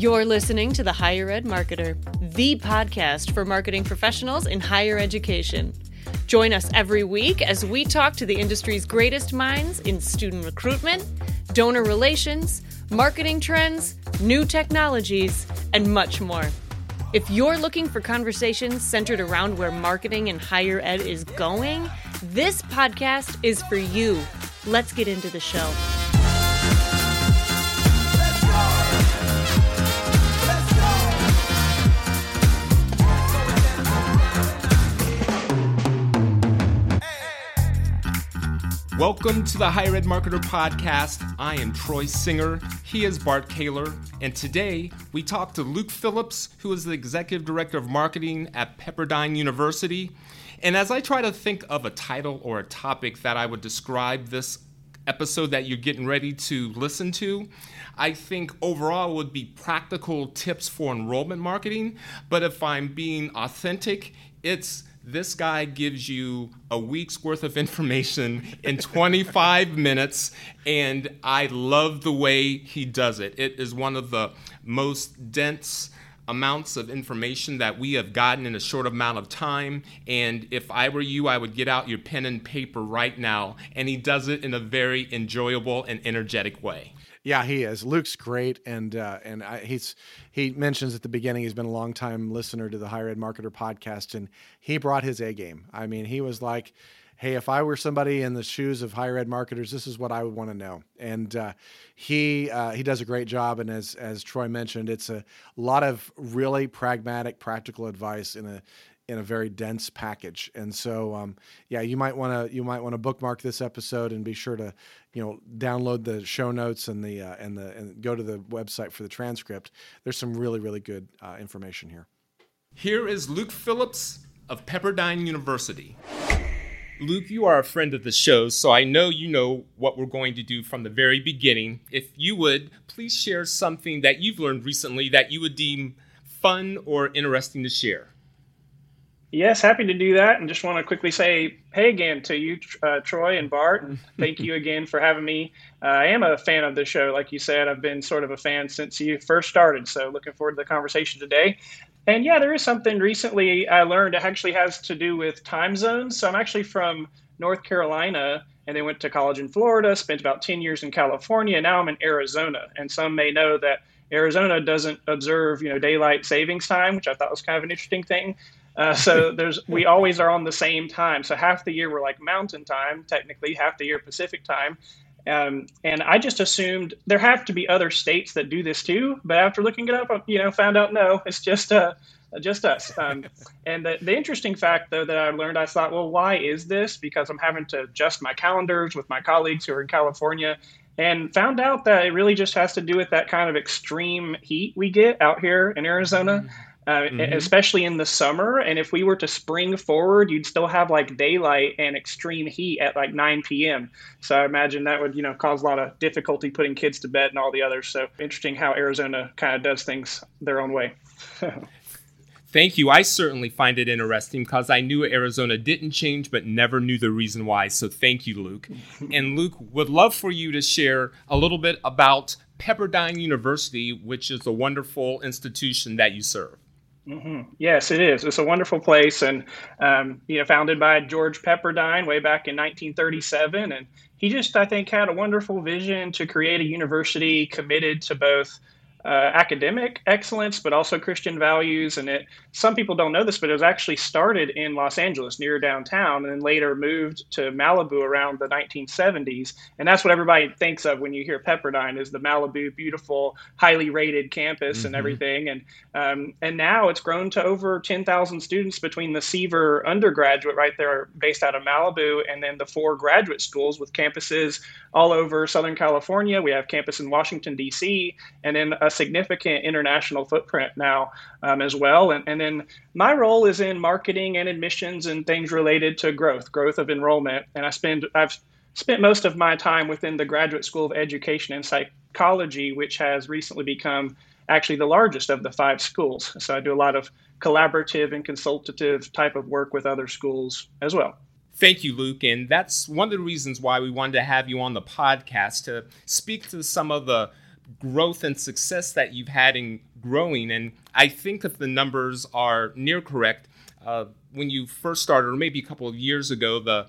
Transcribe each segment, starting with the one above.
You're listening to The Higher Ed Marketer, the podcast for marketing professionals in higher education. Join us every week as we talk to the industry's greatest minds in student recruitment, donor relations, marketing trends, new technologies, and much more. If you're looking for conversations centered around where marketing in higher ed is going, this podcast is for you. Let's get into the show. Welcome to the Higher Ed Marketer Podcast. I am Troy Singer. He is Bart Caylor. And today we talk to Luke Phillips, who is the Executive Director of Marketing at Pepperdine University. And as I try to think of a title or a topic that I would describe this episode that you're getting ready to listen to, I think overall would be practical tips for enrollment marketing. But if I'm being authentic, it's this guy gives you a week's worth of information in 25 minutes, and I love the way he does it. It is one of the most dense amounts of information that we have gotten in a short amount of time. And if I were you, I would get out your pen and paper right now. And he does it in a very enjoyable and energetic way. Yeah, he is. Luke's great, and uh, and I, he's he mentions at the beginning he's been a long time listener to the Higher Ed Marketer podcast, and he brought his A game. I mean, he was like, "Hey, if I were somebody in the shoes of higher ed marketers, this is what I would want to know." And uh, he uh, he does a great job, and as as Troy mentioned, it's a lot of really pragmatic, practical advice in a in a very dense package. And so, um, yeah, you might want to you might want to bookmark this episode and be sure to, you know, download the show notes and the uh, and the and go to the website for the transcript. There's some really really good uh, information here. Here is Luke Phillips of Pepperdine University. Luke, you are a friend of the show, so I know you know what we're going to do from the very beginning. If you would, please share something that you've learned recently that you would deem fun or interesting to share. Yes, happy to do that. And just want to quickly say hey again to you, uh, Troy and Bart. And thank you again for having me. Uh, I am a fan of the show. Like you said, I've been sort of a fan since you first started. So looking forward to the conversation today. And yeah, there is something recently I learned it actually has to do with time zones. So I'm actually from North Carolina and then went to college in Florida, spent about 10 years in California. Now I'm in Arizona. And some may know that Arizona doesn't observe, you know, daylight savings time, which I thought was kind of an interesting thing. Uh, so there's we always are on the same time. So half the year we're like Mountain Time, technically half the year Pacific Time. Um, and I just assumed there have to be other states that do this too. But after looking it up, you know, found out no, it's just uh, just us. Um, and the, the interesting fact though that I learned, I thought, well, why is this? Because I'm having to adjust my calendars with my colleagues who are in California. And found out that it really just has to do with that kind of extreme heat we get out here in Arizona. Mm-hmm uh, mm-hmm. especially in the summer. And if we were to spring forward, you'd still have like daylight and extreme heat at like 9 p.m. So I imagine that would, you know, cause a lot of difficulty putting kids to bed and all the others. So interesting how Arizona kind of does things their own way. Thank you. I certainly find it interesting because I knew Arizona didn't change, but never knew the reason why. So thank you, Luke. and Luke, would love for you to share a little bit about Pepperdine University, which is a wonderful institution that you serve. Mm-hmm. Yes, it is. It's a wonderful place, and um, you know, founded by George Pepperdine way back in 1937, and he just, I think, had a wonderful vision to create a university committed to both uh, academic excellence, but also Christian values. And it, some people don't know this, but it was actually started in Los Angeles near downtown and then later moved to Malibu around the 1970s. And that's what everybody thinks of when you hear Pepperdine is the Malibu beautiful, highly rated campus mm-hmm. and everything. And, um, and now it's grown to over 10,000 students between the Seaver undergraduate right there based out of Malibu and then the four graduate schools with campuses all over Southern California. We have campus in Washington, D.C., and then a significant international footprint now um, as well. And, and then my role is in marketing and admissions and things related to growth, growth of enrollment. And I spend, I've spent most of my time within the Graduate School of Education and Psychology, which has recently become actually the largest of the five schools. So I do a lot of collaborative and consultative type of work with other schools as well. Thank you, Luke. And that's one of the reasons why we wanted to have you on the podcast to speak to some of the growth and success that you've had in growing. And I think if the numbers are near correct, uh, when you first started, or maybe a couple of years ago, the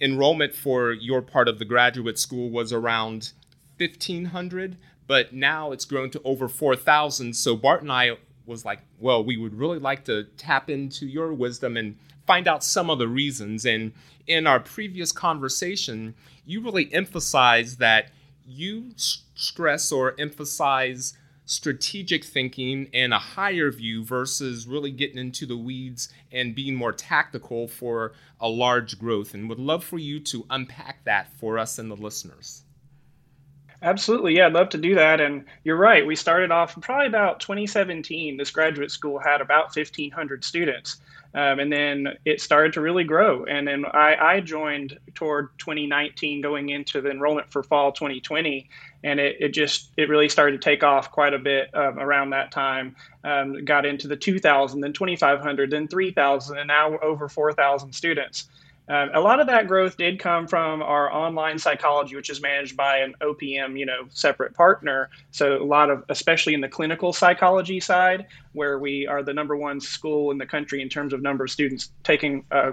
enrollment for your part of the graduate school was around 1,500, but now it's grown to over 4,000. So Bart and I was like, well, we would really like to tap into your wisdom and find out some of the reasons. And in our previous conversation, you really emphasized that you stress or emphasize strategic thinking and a higher view versus really getting into the weeds and being more tactical for a large growth. And would love for you to unpack that for us and the listeners. Absolutely. Yeah, I'd love to do that. And you're right. We started off probably about 2017. This graduate school had about 1,500 students. Um, and then it started to really grow. And then I, I, joined toward 2019, going into the enrollment for fall 2020, and it, it just it really started to take off quite a bit um, around that time. Um, got into the 2,000, then 2,500, then 3,000, and now over 4,000 students. Um, a lot of that growth did come from our online psychology, which is managed by an OPM, you know, separate partner. So a lot of, especially in the clinical psychology side, where we are the number one school in the country in terms of number of students taking uh,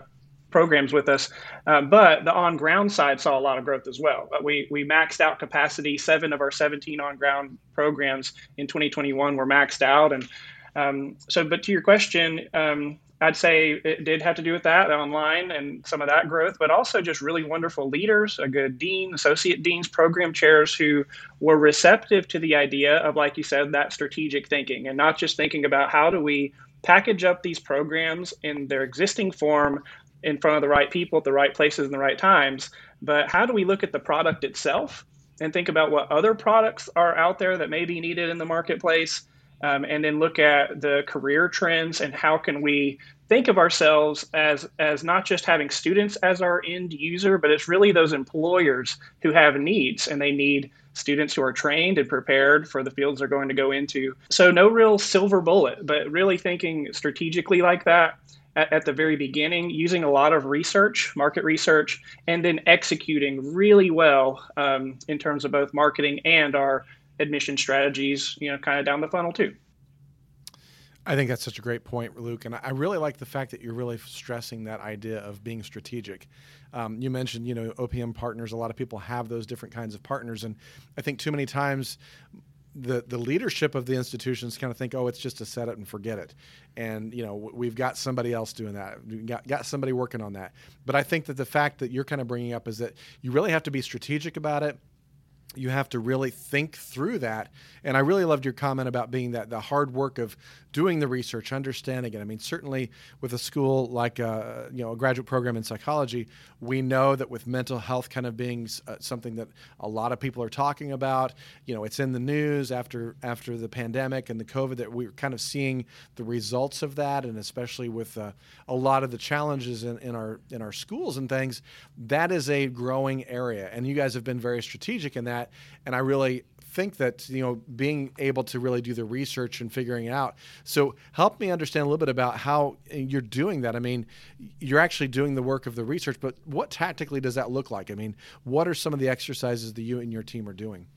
programs with us. Uh, but the on ground side saw a lot of growth as well. But we, we maxed out capacity. Seven of our 17 on ground programs in 2021 were maxed out. And um, so, but to your question, um, I'd say it did have to do with that online and some of that growth, but also just really wonderful leaders, a good dean, associate deans, program chairs who were receptive to the idea of, like you said, that strategic thinking and not just thinking about how do we package up these programs in their existing form in front of the right people at the right places and the right times, but how do we look at the product itself and think about what other products are out there that may be needed in the marketplace um, and then look at the career trends and how can we think of ourselves as as not just having students as our end user, but it's really those employers who have needs and they need students who are trained and prepared for the fields they're going to go into. So no real silver bullet, but really thinking strategically like that at, the very beginning, using a lot of research, market research, and then executing really well um, in terms of both marketing and our admission strategies, you know, kind of down the funnel too. I think that's such a great point, Luke. And I really like the fact that you're really stressing that idea of being strategic. Um, you mentioned, you know, OPM partners. A lot of people have those different kinds of partners. And I think too many times the, the leadership of the institutions kind of think, oh, it's just to set it and forget it. And, you know, we've got somebody else doing that. We've got, got somebody working on that. But I think that the fact that you're kind of bringing up is that you really have to be strategic about it you have to really think through that. And I really loved your comment about being that the hard work of doing the research, understanding it. I mean, certainly with a school like a, uh, you know a graduate program in psychology, we know that with mental health kind of being uh, something that a lot of people are talking about, you know, it's in the news after after the pandemic and the COVID that we're kind of seeing the results of that, and especially with uh, a lot of the challenges in, in our in our schools and things, that is a growing area. And you guys have been very strategic in that, and I really think that you know being able to really do the research and figuring it out. So help me understand a little bit about how you're doing that. I mean, you're actually doing the work of the research, but what tactically does that look like? I mean, what are some of the exercises that you and your team are doing?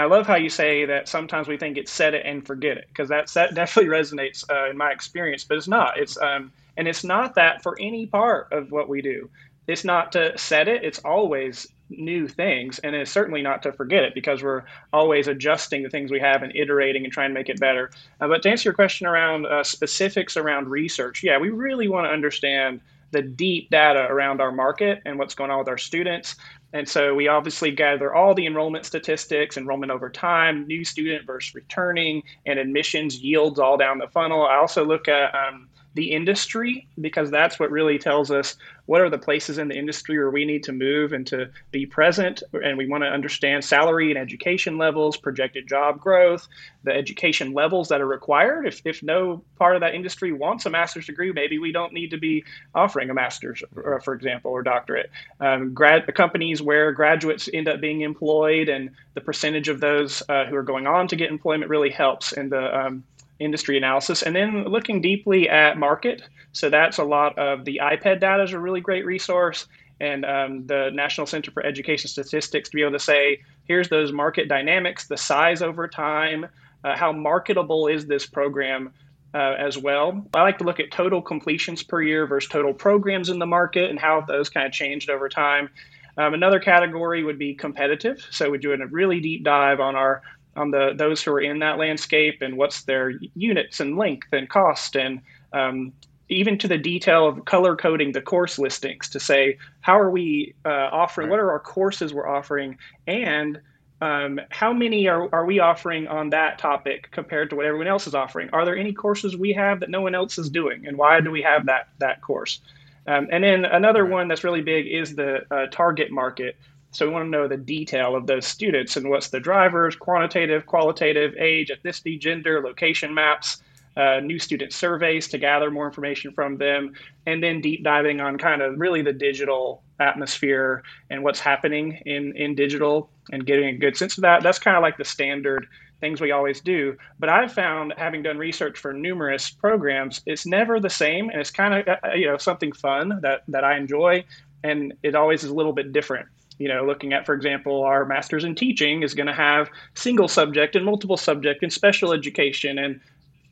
I love how you say that sometimes we think it's set it and forget it because that that definitely resonates uh, in my experience, but it's not. It's um, and it's not that for any part of what we do. It's not to set it. It's always new things and it's certainly not to forget it because we're always adjusting the things we have and iterating and trying to make it better. Uh, but to answer your question around uh, specifics around research yeah we really want to understand the deep data around our market and what's going on with our students. And so we obviously gather all the enrollment statistics enrollment over time new student versus returning and admissions yields all down the funnel. I also look at um, the industry because that's what really tells us what are the places in the industry where we need to move and to be present. And we want to understand salary and education levels projected job growth the education levels that are required. If, if no part of that industry wants a master's degree maybe we don't need to be offering a master's for example or doctorate. Um, grad companies where graduates end up being employed and the percentage of those uh, who are going on to get employment really helps in the um, industry analysis, and then looking deeply at market. So that's a lot of the IPED data is a really great resource, and um, the National Center for Education Statistics to be able to say, here's those market dynamics, the size over time, uh, how marketable is this program uh, as well. I like to look at total completions per year versus total programs in the market and how those kind of changed over time. Um, another category would be competitive. So we do a really deep dive on our on the those who are in that landscape and what's their units and length and cost and um, even to the detail of color coding the course listings to say how are we uh, offering right. what are our courses we're offering? And um, how many are, are we offering on that topic compared to what everyone else is offering? Are there any courses we have that no one else is doing? And why do we have that that course? Um, and then another one that's really big is the uh, target market so we want to know the detail of those students and what's the drivers quantitative qualitative age ethnicity gender location maps uh, new student surveys to gather more information from them, and then deep diving on kind of really the digital atmosphere and what's happening in, in digital and getting a good sense of that. That's kind of like the standard things we always do. But I've found, having done research for numerous programs, it's never the same, and it's kind of uh, you know something fun that that I enjoy, and it always is a little bit different you know, looking at, for example, our master's in teaching is going to have single subject and multiple subject and special education and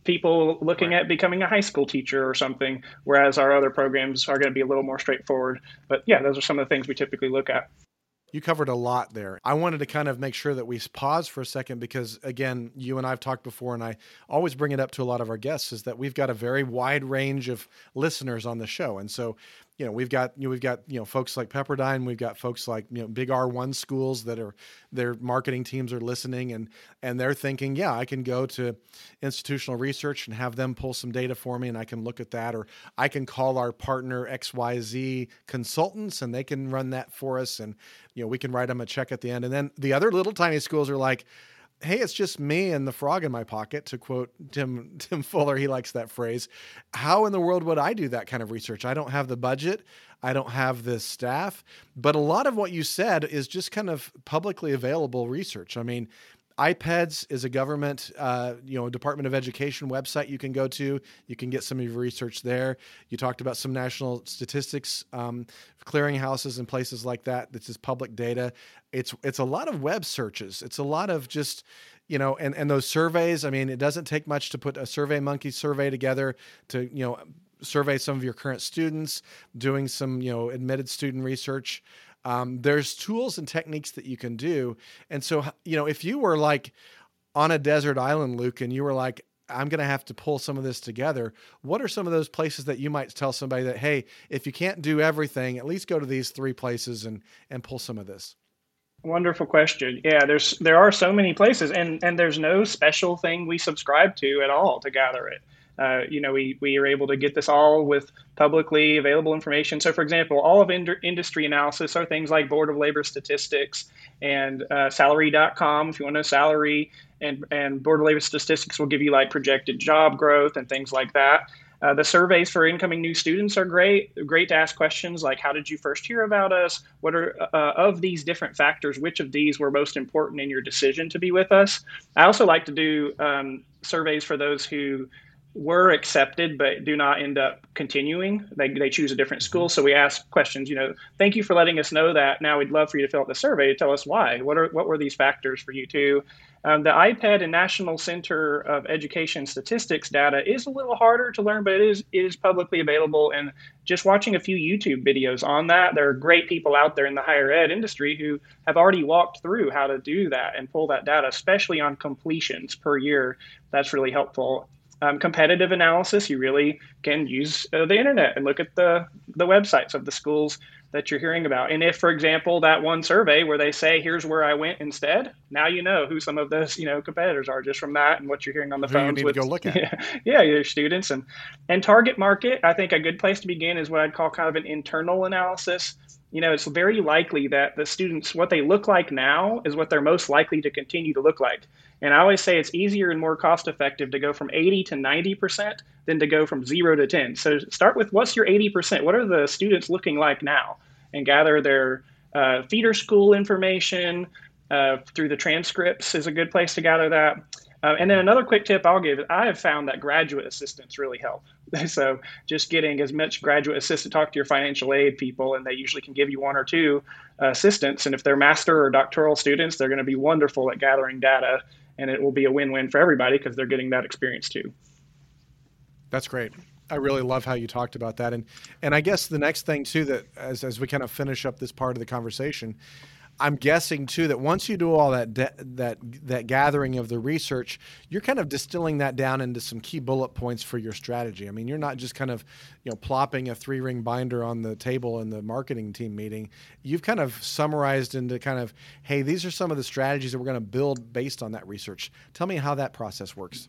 people looking right. at becoming a high school teacher or something, whereas our other programs are going to be a little more straightforward. But yeah, those are some of the things we typically look at. You covered a lot there. I wanted to kind of make sure that we pause for a second because, again, you and I have talked before, and I always bring it up to a lot of our guests is that we've got a very wide range of listeners on the show. And so you know we've got you know, we've got you know folks like Pepperdine, we've got folks like you know big R1 schools that are their marketing teams are listening and and they're thinking, yeah, I can go to institutional research and have them pull some data for me and I can look at that or I can call our partner XYZ consultants and they can run that for us and you know we can write them a check at the end. And then the other little tiny schools are like hey, it's just me and the frog in my pocket, to quote Tim Tim Fuller. He likes that phrase. How in the world would I do that kind of research? I don't have the budget. I don't have the staff. But a lot of what you said is just kind of publicly available research. I mean, IPEDS is a government, uh, you know, Department of Education website you can go to. You can get some of your research there. You talked about some national statistics, um, clearinghouses and places like that. This is public data. It's it's a lot of web searches. It's a lot of just you know, and and those surveys. I mean, it doesn't take much to put a Survey Monkey survey together to you know survey some of your current students, doing some you know admitted student research. Um, there's tools and techniques that you can do. And so, you know, if you were like on a desert island, Luke, and you were like, I'm going to have to pull some of this together. What are some of those places that you might tell somebody that, hey, if you can't do everything, at least go to these three places and and pull some of this? Wonderful question. Yeah, there's there are so many places, and and there's no special thing we subscribe to at all to gather it. Uh, you know, we, we are able to get this all with publicly available information. So, for example, all of ind- industry analysis are things like Bureau of Labor Statistics and uh, salary.com. If you want to know salary, and, and Bureau of Labor Statistics will give you like projected job growth and things like that. Uh, the surveys for incoming new students are great. Great to ask questions like, "How did you first hear about us? What are uh, of these different factors? Which of these were most important in your decision to be with us?" I also like to do um, surveys for those who were accepted but do not end up continuing. They, they choose a different school. So we ask questions, you know, thank you for letting us know that. Now we'd love for you to fill out the survey to tell us why. What are what were these factors for you too? Um, the IPED and National Center of Education Statistics data is a little harder to learn, but it is it is publicly available. And just watching a few YouTube videos on that, there are great people out there in the higher ed industry who have already walked through how to do that and pull that data, especially on completions per year. That's really helpful um, competitive analysis, you really can use uh, the internet and look at the, the websites of the schools that you're hearing about. And if, for example, that one survey where they say, here's where I went instead, now you know who some of those, you know, competitors are just from that and what you're hearing on the who phones. You need with, to go look at. Yeah, yeah, your students. And, and target market, I think a good place to begin is what I'd call kind of an internal analysis you know, it's very likely that the students, what they look like now is what they're most likely to continue to look like. And I always say it's easier and more cost effective to go from 80 to 90% than to go from zero to 10. So start with what's your 80%? What are the students looking like now? And gather their uh, feeder school information uh, through the transcripts is a good place to gather that. Uh, and then another quick tip I'll give: is I have found that graduate assistants really help. so just getting as much graduate assistant, talk to your financial aid people, and they usually can give you one or two uh, assistants. And if they're master or doctoral students, they're going to be wonderful at gathering data and it will be a win-win for everybody because they're getting that experience too. That's great. I really love how you talked about that, and and I guess the next thing too that as as we kind of finish up this part of the conversation, I'm guessing too that once you do all that de- that that gathering of the research, you're kind of distilling that down into some key bullet points for your strategy. I mean, you're not just kind of you know plopping a three ring binder on the table in the marketing team meeting. You've kind of summarized into kind of, hey, these are some of the strategies that we're going to build based on that research. Tell me how that process works.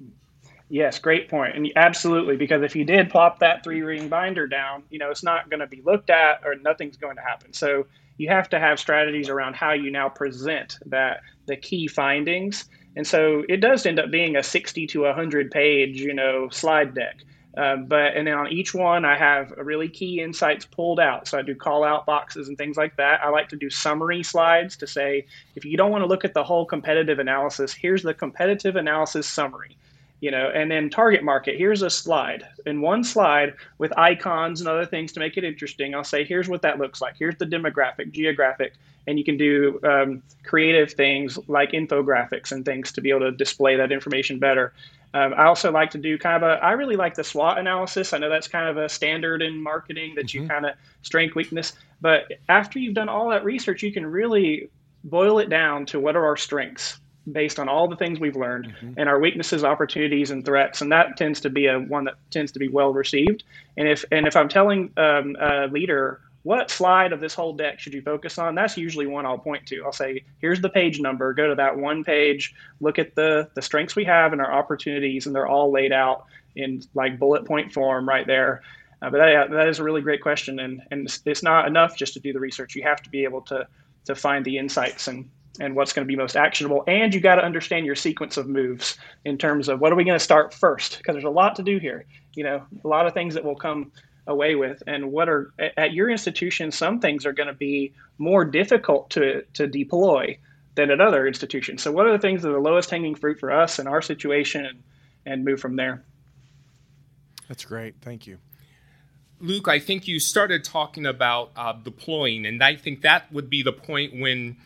Yes, great point. And absolutely, because if you did plop that three ring binder down, you know, it's not going to be looked at or nothing's going to happen. So you have to have strategies around how you now present that the key findings. And so it does end up being a 60 to 100 page, you know, slide deck. Um, but and then on each one, I have really key insights pulled out. So I do call out boxes and things like that. I like to do summary slides to say if you don't want to look at the whole competitive analysis, here's the competitive analysis summary you know and then target market here's a slide. In one slide with icons and other things to make it interesting i'll say here's what that looks like. Here's the demographic geographic and you can do um, creative things like infographics and things to be able to display that information better. Um, i also like to do kind of a i really like the swot analysis. I know that's kind of a standard in marketing that mm-hmm. you kind of strength weakness but after you've done all that research you can really boil it down to what are our strengths based on all the things we've learned mm-hmm. and our weaknesses, opportunities, and threats. And that tends to be a one that tends to be well received. And if and if I'm telling um, a leader what slide of this whole deck should you focus on, that's usually one I'll point to. I'll say, here's the page number. Go to that one page. Look at the the strengths we have and our opportunities, and they're all laid out in like bullet point form right there. Uh, but that, that is a really great question, and and it's not enough just to do the research. You have to be able to to find the insights and and what's going to be most actionable. And you got to understand your sequence of moves in terms of what are we going to start first? Because there's a lot to do here. You know, a lot of things that will come away with. And what are at your institution, some things are going to be more difficult to, to deploy than at other institutions. So, what are the things that are the lowest hanging fruit for us in our situation and, and move from there? That's great. Thank you. Luke, I think you started talking about uh, deploying, and I think that would be the point when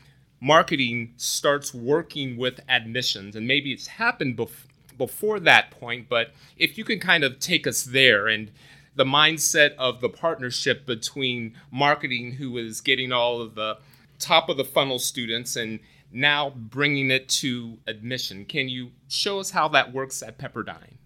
marketing starts working with admissions. And maybe it's happened bef- before that point, but if you can kind of take us there and the mindset of the partnership between marketing, who is getting all of the top of the funnel students, and now bringing it to admission. Can you show us how that works at Pepperdine?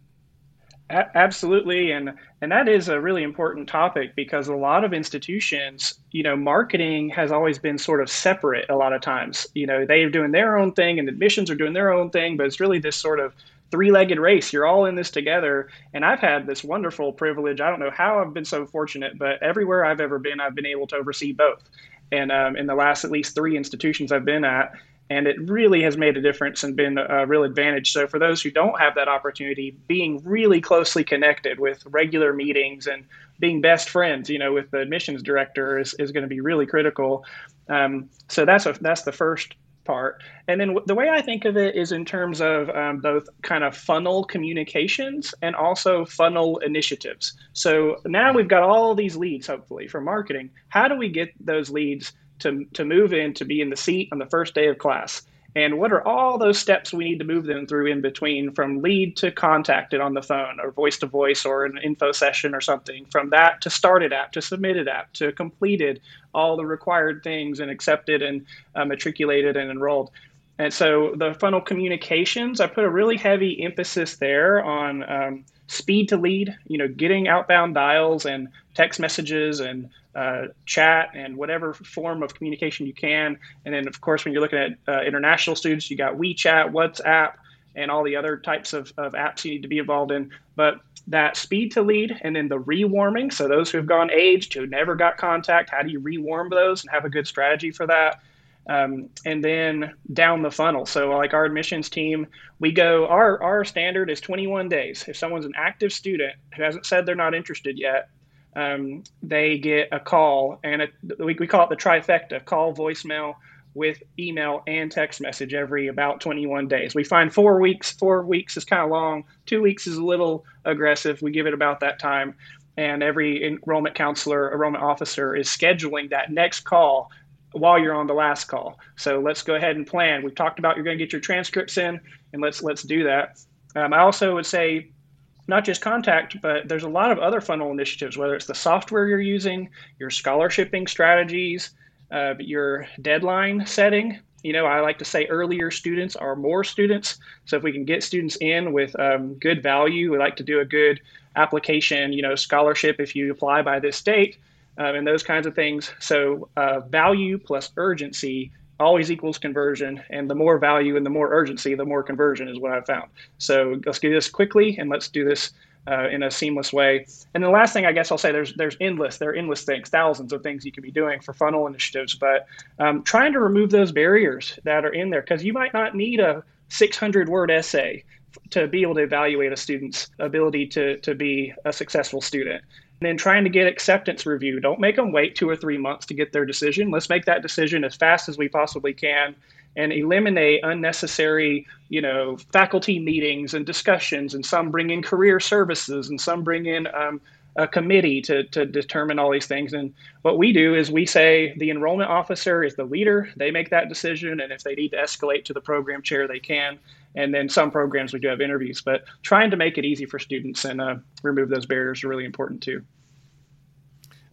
Absolutely and and that is a really important topic because a lot of institutions you know marketing has always been sort of separate a lot of times. You know they're doing their own thing and admissions are doing their own thing but it's really this sort of three-legged race. You're all in this together and i've had this wonderful privilege. I don't know how i've been so fortunate but everywhere i've ever been i've been able to oversee both. And um, in the last at least three institutions i've been at and it really has made a difference and been a real advantage. So for those who don't have that opportunity, being really closely connected with regular meetings and being best friends, you know, with the admissions director is, is going to be really critical. Um, so that's a, that's the first part. And then the way I think of it is in terms of um, both kind of funnel communications and also funnel initiatives. So now we've got all these leads, hopefully, for marketing. How do we get those leads? To, to move in to be in the seat on the first day of class. And what are all those steps we need to move them through in between from lead to contacted on the phone or voice to voice or an info session or something, from that to started app to submitted app to completed all the required things and accepted and uh, matriculated and enrolled. And so the funnel communications, I put a really heavy emphasis there on um, speed to lead, you know, getting outbound dials and text messages and uh, chat and whatever form of communication you can. And then, of course, when you're looking at uh, international students, you got WeChat, WhatsApp, and all the other types of, of apps you need to be involved in. But that speed to lead and then the rewarming. So, those who have gone aged, who never got contact, how do you rewarm those and have a good strategy for that? Um, and then down the funnel. So, like our admissions team, we go, our, our standard is 21 days. If someone's an active student who hasn't said they're not interested yet, um, they get a call, and a, we, we call it the trifecta call, voicemail, with email and text message every about 21 days. We find four weeks, four weeks is kind of long, two weeks is a little aggressive. We give it about that time. And every enrollment counselor, enrollment officer is scheduling that next call while you're on the last call. So let's go ahead and plan. We've talked about you're going to get your transcripts in, and let's let's do that. Um, I also would say not just contact, but there's a lot of other funnel initiatives, whether it's the software you're using, your scholarshiping strategies, uh, your deadline setting. You know, I like to say earlier students are more students. So if we can get students in with um, good value, we like to do a good application, you know, scholarship if you apply by this date um, and those kinds of things. So uh, value plus urgency always equals conversion, and the more value and the more urgency, the more conversion is what I've found. So let's do this quickly and let's do this uh, in a seamless way. And the last thing I guess I'll say there's there's endless there are endless things, thousands of things you can be doing for funnel initiatives, but um, trying to remove those barriers that are in there because you might not need a 600 word essay to be able to evaluate a student's ability to to be a successful student and then trying to get acceptance review. Don't make them wait two or three months to get their decision. Let's make that decision as fast as we possibly can and eliminate unnecessary, you know, faculty meetings and discussions. And some bring in career services and some bring in um, a committee to, to determine all these things. And what we do is we say the enrollment officer is the leader. They make that decision. And if they need to escalate to the program chair, they can. And then some programs we do have interviews, but trying to make it easy for students and uh, remove those barriers are really important too.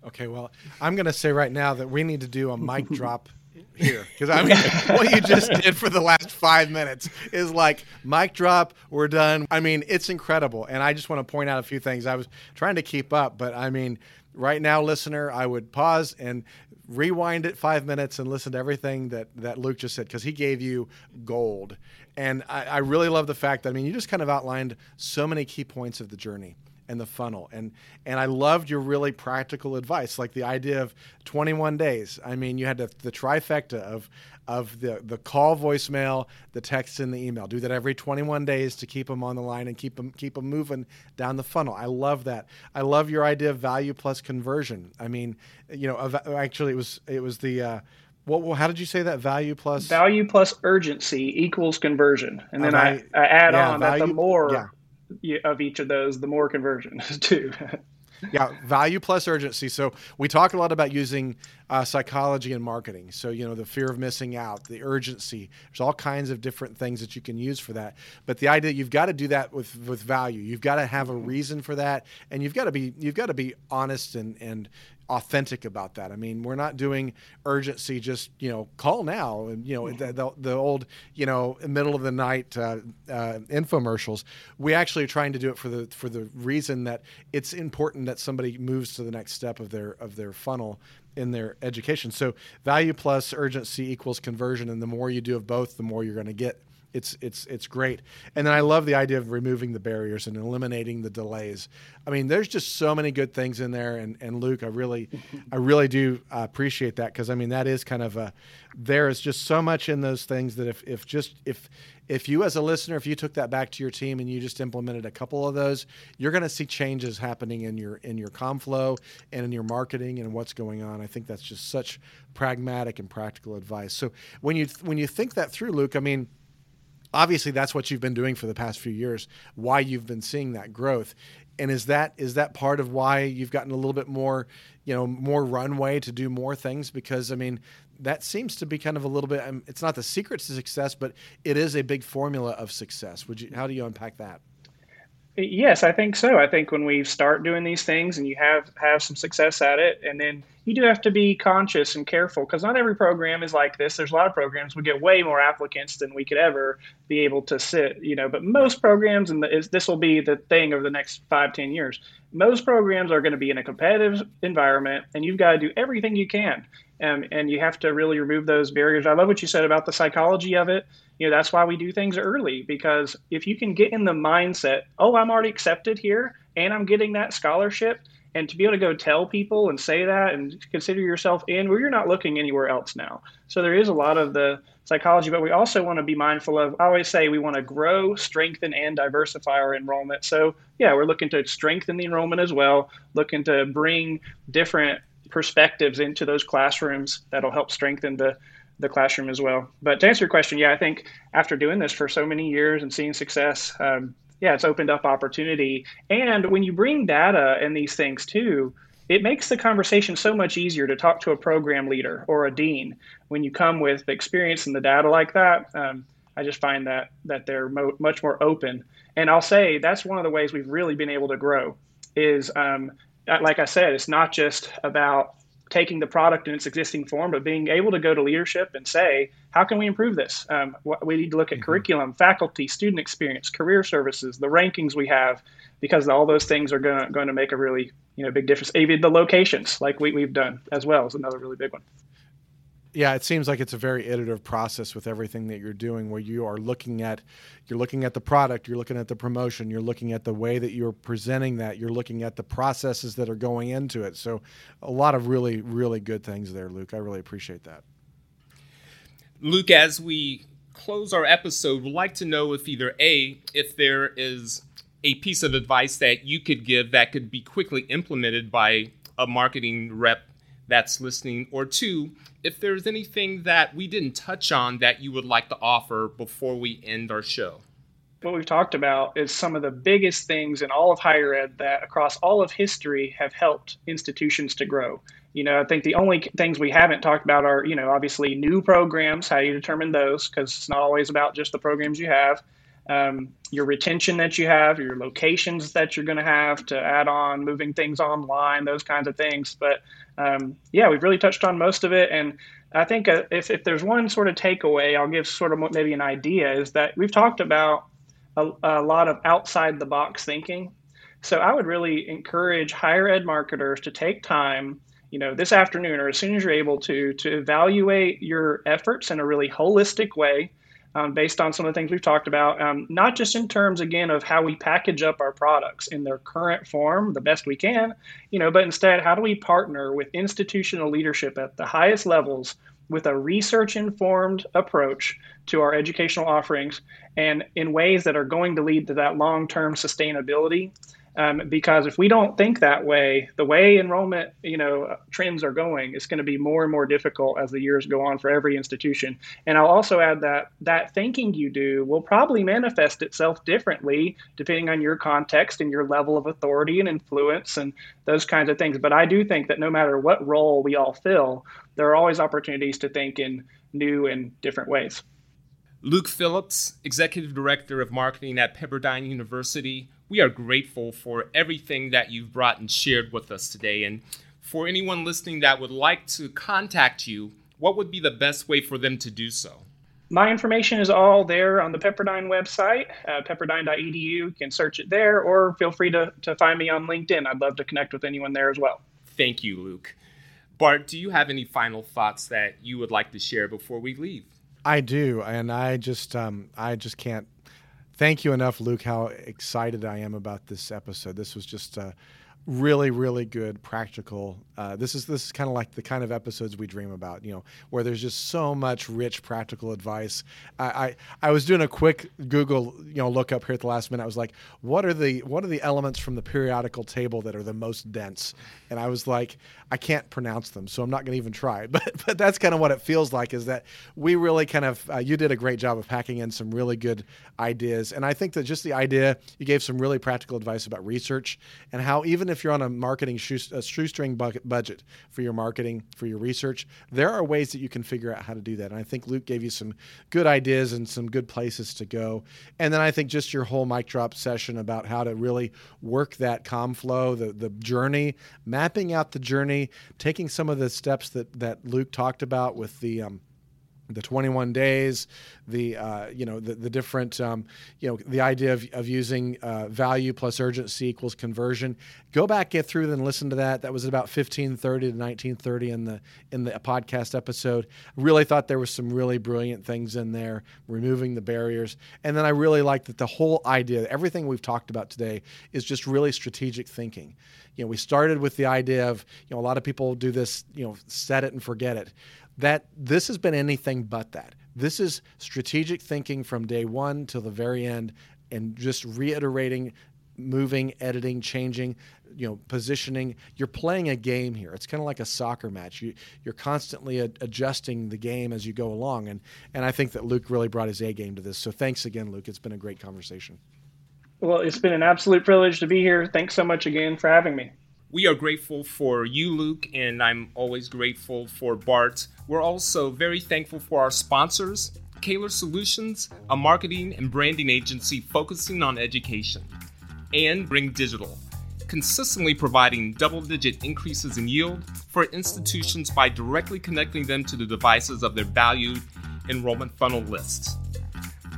Okay, well, I'm going to say right now that we need to do a mic drop here because I mean, what you just did for the last five minutes is like mic drop. We're done. I mean, it's incredible, and I just want to point out a few things. I was trying to keep up, but I mean, right now, listener, I would pause and rewind it five minutes and listen to everything that that Luke just said because he gave you gold. And I, I really love the fact that I mean you just kind of outlined so many key points of the journey and the funnel. And and I loved your really practical advice, like the idea of 21 days. I mean, you had the, the trifecta of of the the call, voicemail, the text, and the email. Do that every 21 days to keep them on the line and keep them keep them moving down the funnel. I love that. I love your idea of value plus conversion. I mean, you know, actually, it was it was the uh, what, how did you say that value plus value plus urgency equals conversion and then I, I add yeah, on value, that the more yeah. Of each of those the more conversion too. Yeah value plus urgency. So we talk a lot about using uh, psychology and marketing. So you know the fear of missing out the urgency there's all kinds of different things that you can use for that. But the idea you've got to do that with with value. You've got to have a reason for that and you've got to be you've got to be honest and and authentic about that. I mean, we're not doing urgency, just you know, call now, and you know, the, the, the old you know middle of the night uh, uh, infomercials. We actually are trying to do it for the for the reason that it's important that somebody moves to the next step of their of their funnel in their education. So value plus urgency equals conversion, and the more you do of both, the more you're going to get it's it's it's great. And then I love the idea of removing the barriers and eliminating the delays. I mean, there's just so many good things in there. And and Luke, I really I really do appreciate that because I mean that is kind of a there is just so much in those things that if if just if if you as a listener if you took that back to your team and you just implemented a couple of those you're going to see changes happening in your in your com flow and in your marketing and what's going on i think that's just such pragmatic and practical advice so when you when you think that through luke i mean obviously that's what you've been doing for the past few years why you've been seeing that growth. And is that is that part of why you've gotten a little bit more you know more runway to do more things? Because i mean that seems to be kind of a little bit um, it's not the secret to success but it is a big formula of success. Would you how do you unpack that Yes, I think so. I think when we start doing these things and you have have some success at it, and then you do have to be conscious and careful because not every program is like this. There's a lot of programs we get way more applicants than we could ever be able to sit, you know. But most programs, and this will be the thing over the next five, ten years. Most programs are going to be in a competitive environment, and you've got to do everything you can, and and you have to really remove those barriers. I love what you said about the psychology of it. You know that's why we do things early because if you can get in the mindset oh i'm already accepted here and i'm getting that scholarship and to be able to go tell people and say that and consider yourself in well you're not looking anywhere else now. So there is a lot of the psychology but we also want to be mindful of i always say we want to grow strengthen and diversify our enrollment. So yeah we're looking to strengthen the enrollment as well looking to bring different perspectives into those classrooms that'll help strengthen the the classroom as well. But to answer your question, yeah, I think after doing this for so many years and seeing success, um, yeah, it's opened up opportunity. And when you bring data and these things too, it makes the conversation so much easier to talk to a program leader or a dean when you come with experience and the data like that. Um, I just find that that they're mo- much more open. And I'll say that's one of the ways we've really been able to grow. Is um, like I said, it's not just about taking the product in its existing form, but being able to go to leadership and say, how can we improve this? Um, we need to look at mm-hmm. curriculum, faculty, student experience, career services, the rankings we have, because all those things are going to, going to make a really you know big difference. Even the locations, like we, we've done as well, is another really big one yeah, it seems like it's a very iterative process with everything that you're doing, where you are looking at, you're looking at the product, you're looking at the promotion, you're looking at the way that you're presenting that, you're looking at the processes that are going into it. So, a lot of really, really good things there, Luke. I really appreciate that. Luke, as we close our episode, we'd like to know if either a, if there is a piece of advice that you could give that could be quickly implemented by a marketing rep that's listening, or two, if there's anything that we didn't touch on that you would like to offer before we end our show. What we've talked about is some of the biggest things in all of higher ed that across all of history have helped institutions to grow. You know, I think the only things we haven't talked about are, you know, obviously new programs, how you determine those, because it's not always about just the programs you have um, your retention that you have, your locations that you're going to have to add on, moving things online, those kinds of things. But um, yeah, we've really touched on most of it. And I think uh, if, if there's one sort of takeaway, I'll give sort of maybe an idea is that we've talked about a, a lot of outside the box thinking. So I would really encourage higher ed marketers to take time you know this afternoon or as soon as you're able to to evaluate your efforts in a really holistic way um, based on some of the things we've talked about, um, not just in terms, again, of how we package up our products in their current form the best we can, you know, but instead, how do we partner with institutional leadership at the highest levels with a research informed approach to our educational offerings and in ways that are going to lead to that long term sustainability um, because if we don't think that way, the way enrollment, you know, trends are going, it's going to be more and more difficult as the years go on for every institution. And I'll also add that that thinking you do will probably manifest itself differently depending on your context and your level of authority and influence and those kinds of things. But I do think that no matter what role we all fill, there are always opportunities to think in new and different ways. Luke Phillips, Executive Director of Marketing at Pepperdine University, we are grateful for everything that you've brought and shared with us today. And for anyone listening that would like to contact you, what would be the best way for them to do so? My information is all there on the Pepperdine website, uh, pepperdine.edu. You can search it there, or feel free to, to find me on LinkedIn. I'd love to connect with anyone there as well. Thank you, Luke. Bart, do you have any final thoughts that you would like to share before we leave? I do, and I just um, I just can't thank you enough, Luke, how excited I am about this episode. This was just uh, really really good practical uh, this is this is kind of like the kind of episodes we dream about you know where there's just so much rich practical advice. I, I, I was doing a quick google you know look up here at the last minute. I was like what are the what are the elements from the periodical table that are the most dense? And i was like i can't pronounce them so i'm not going to even try. But but that's kind of what it feels like is that we really kind of uh, you did a great job of packing in some really good ideas. And i think that just the idea you gave some really practical advice about research and how even if you're on a marketing shoe, a shoestring bucket budget for your marketing, for your research, there are ways that you can figure out how to do that. And I think Luke gave you some good ideas and some good places to go. And then I think just your whole mic drop session about how to really work that com flow, the, the journey, mapping out the journey, taking some of the steps that, that Luke talked about with the um, the 21 days, the uh, you know the, the different um, you know the idea of, of using uh, value plus urgency equals conversion. Go back, get through, and listen to that. That was about 1530 to 1930 in the in the podcast episode. Really thought there was some really brilliant things in there, removing the barriers, and then I really liked that the whole idea, everything we've talked about today, is just really strategic thinking. You know, we started with the idea of you know a lot of people do this, you know, set it and forget it that this has been anything but that. This is strategic thinking from day one till the very end and just reiterating, moving, editing, changing, you know, positioning. You're playing a game here. It's kind of like a soccer match. You, you're constantly a- adjusting the game as you go along. And, and I think that Luke really brought his A game to this. So thanks again, Luke. It's been a great conversation. Well, it's been an absolute privilege to be here. Thanks so much again for having me. We are grateful for you, Luke, and I'm always grateful for Bart. We're also very thankful for our sponsors, Caylor Solutions, a marketing and branding agency focusing on education, and Bring Digital, consistently providing double digit increases in yield for institutions by directly connecting them to the devices of their valued enrollment funnel lists.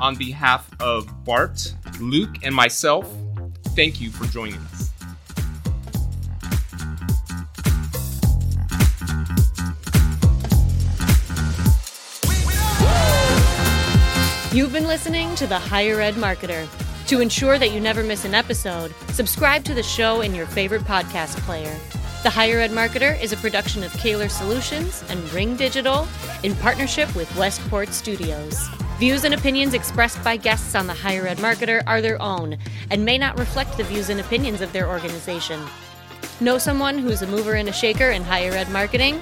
On behalf of Bart, Luke, and myself, thank you for joining us. You've been listening to the Higher Ed Marketer. To ensure that you never miss an episode, subscribe to the show in your favorite podcast player. The Higher Ed Marketer is a production of Caylor Solutions and Ring Digital in partnership with Westport Studios. Views and opinions expressed by guests on the Higher Ed Marketer are their own and may not reflect the views and opinions of their organization. Know someone who's a mover and a shaker in higher ed marketing?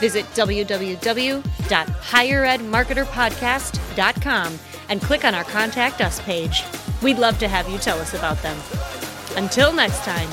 Visit www.higheredmarketerpodcast.com and click on our Contact Us page. We'd love to have you tell us about them. Until next time.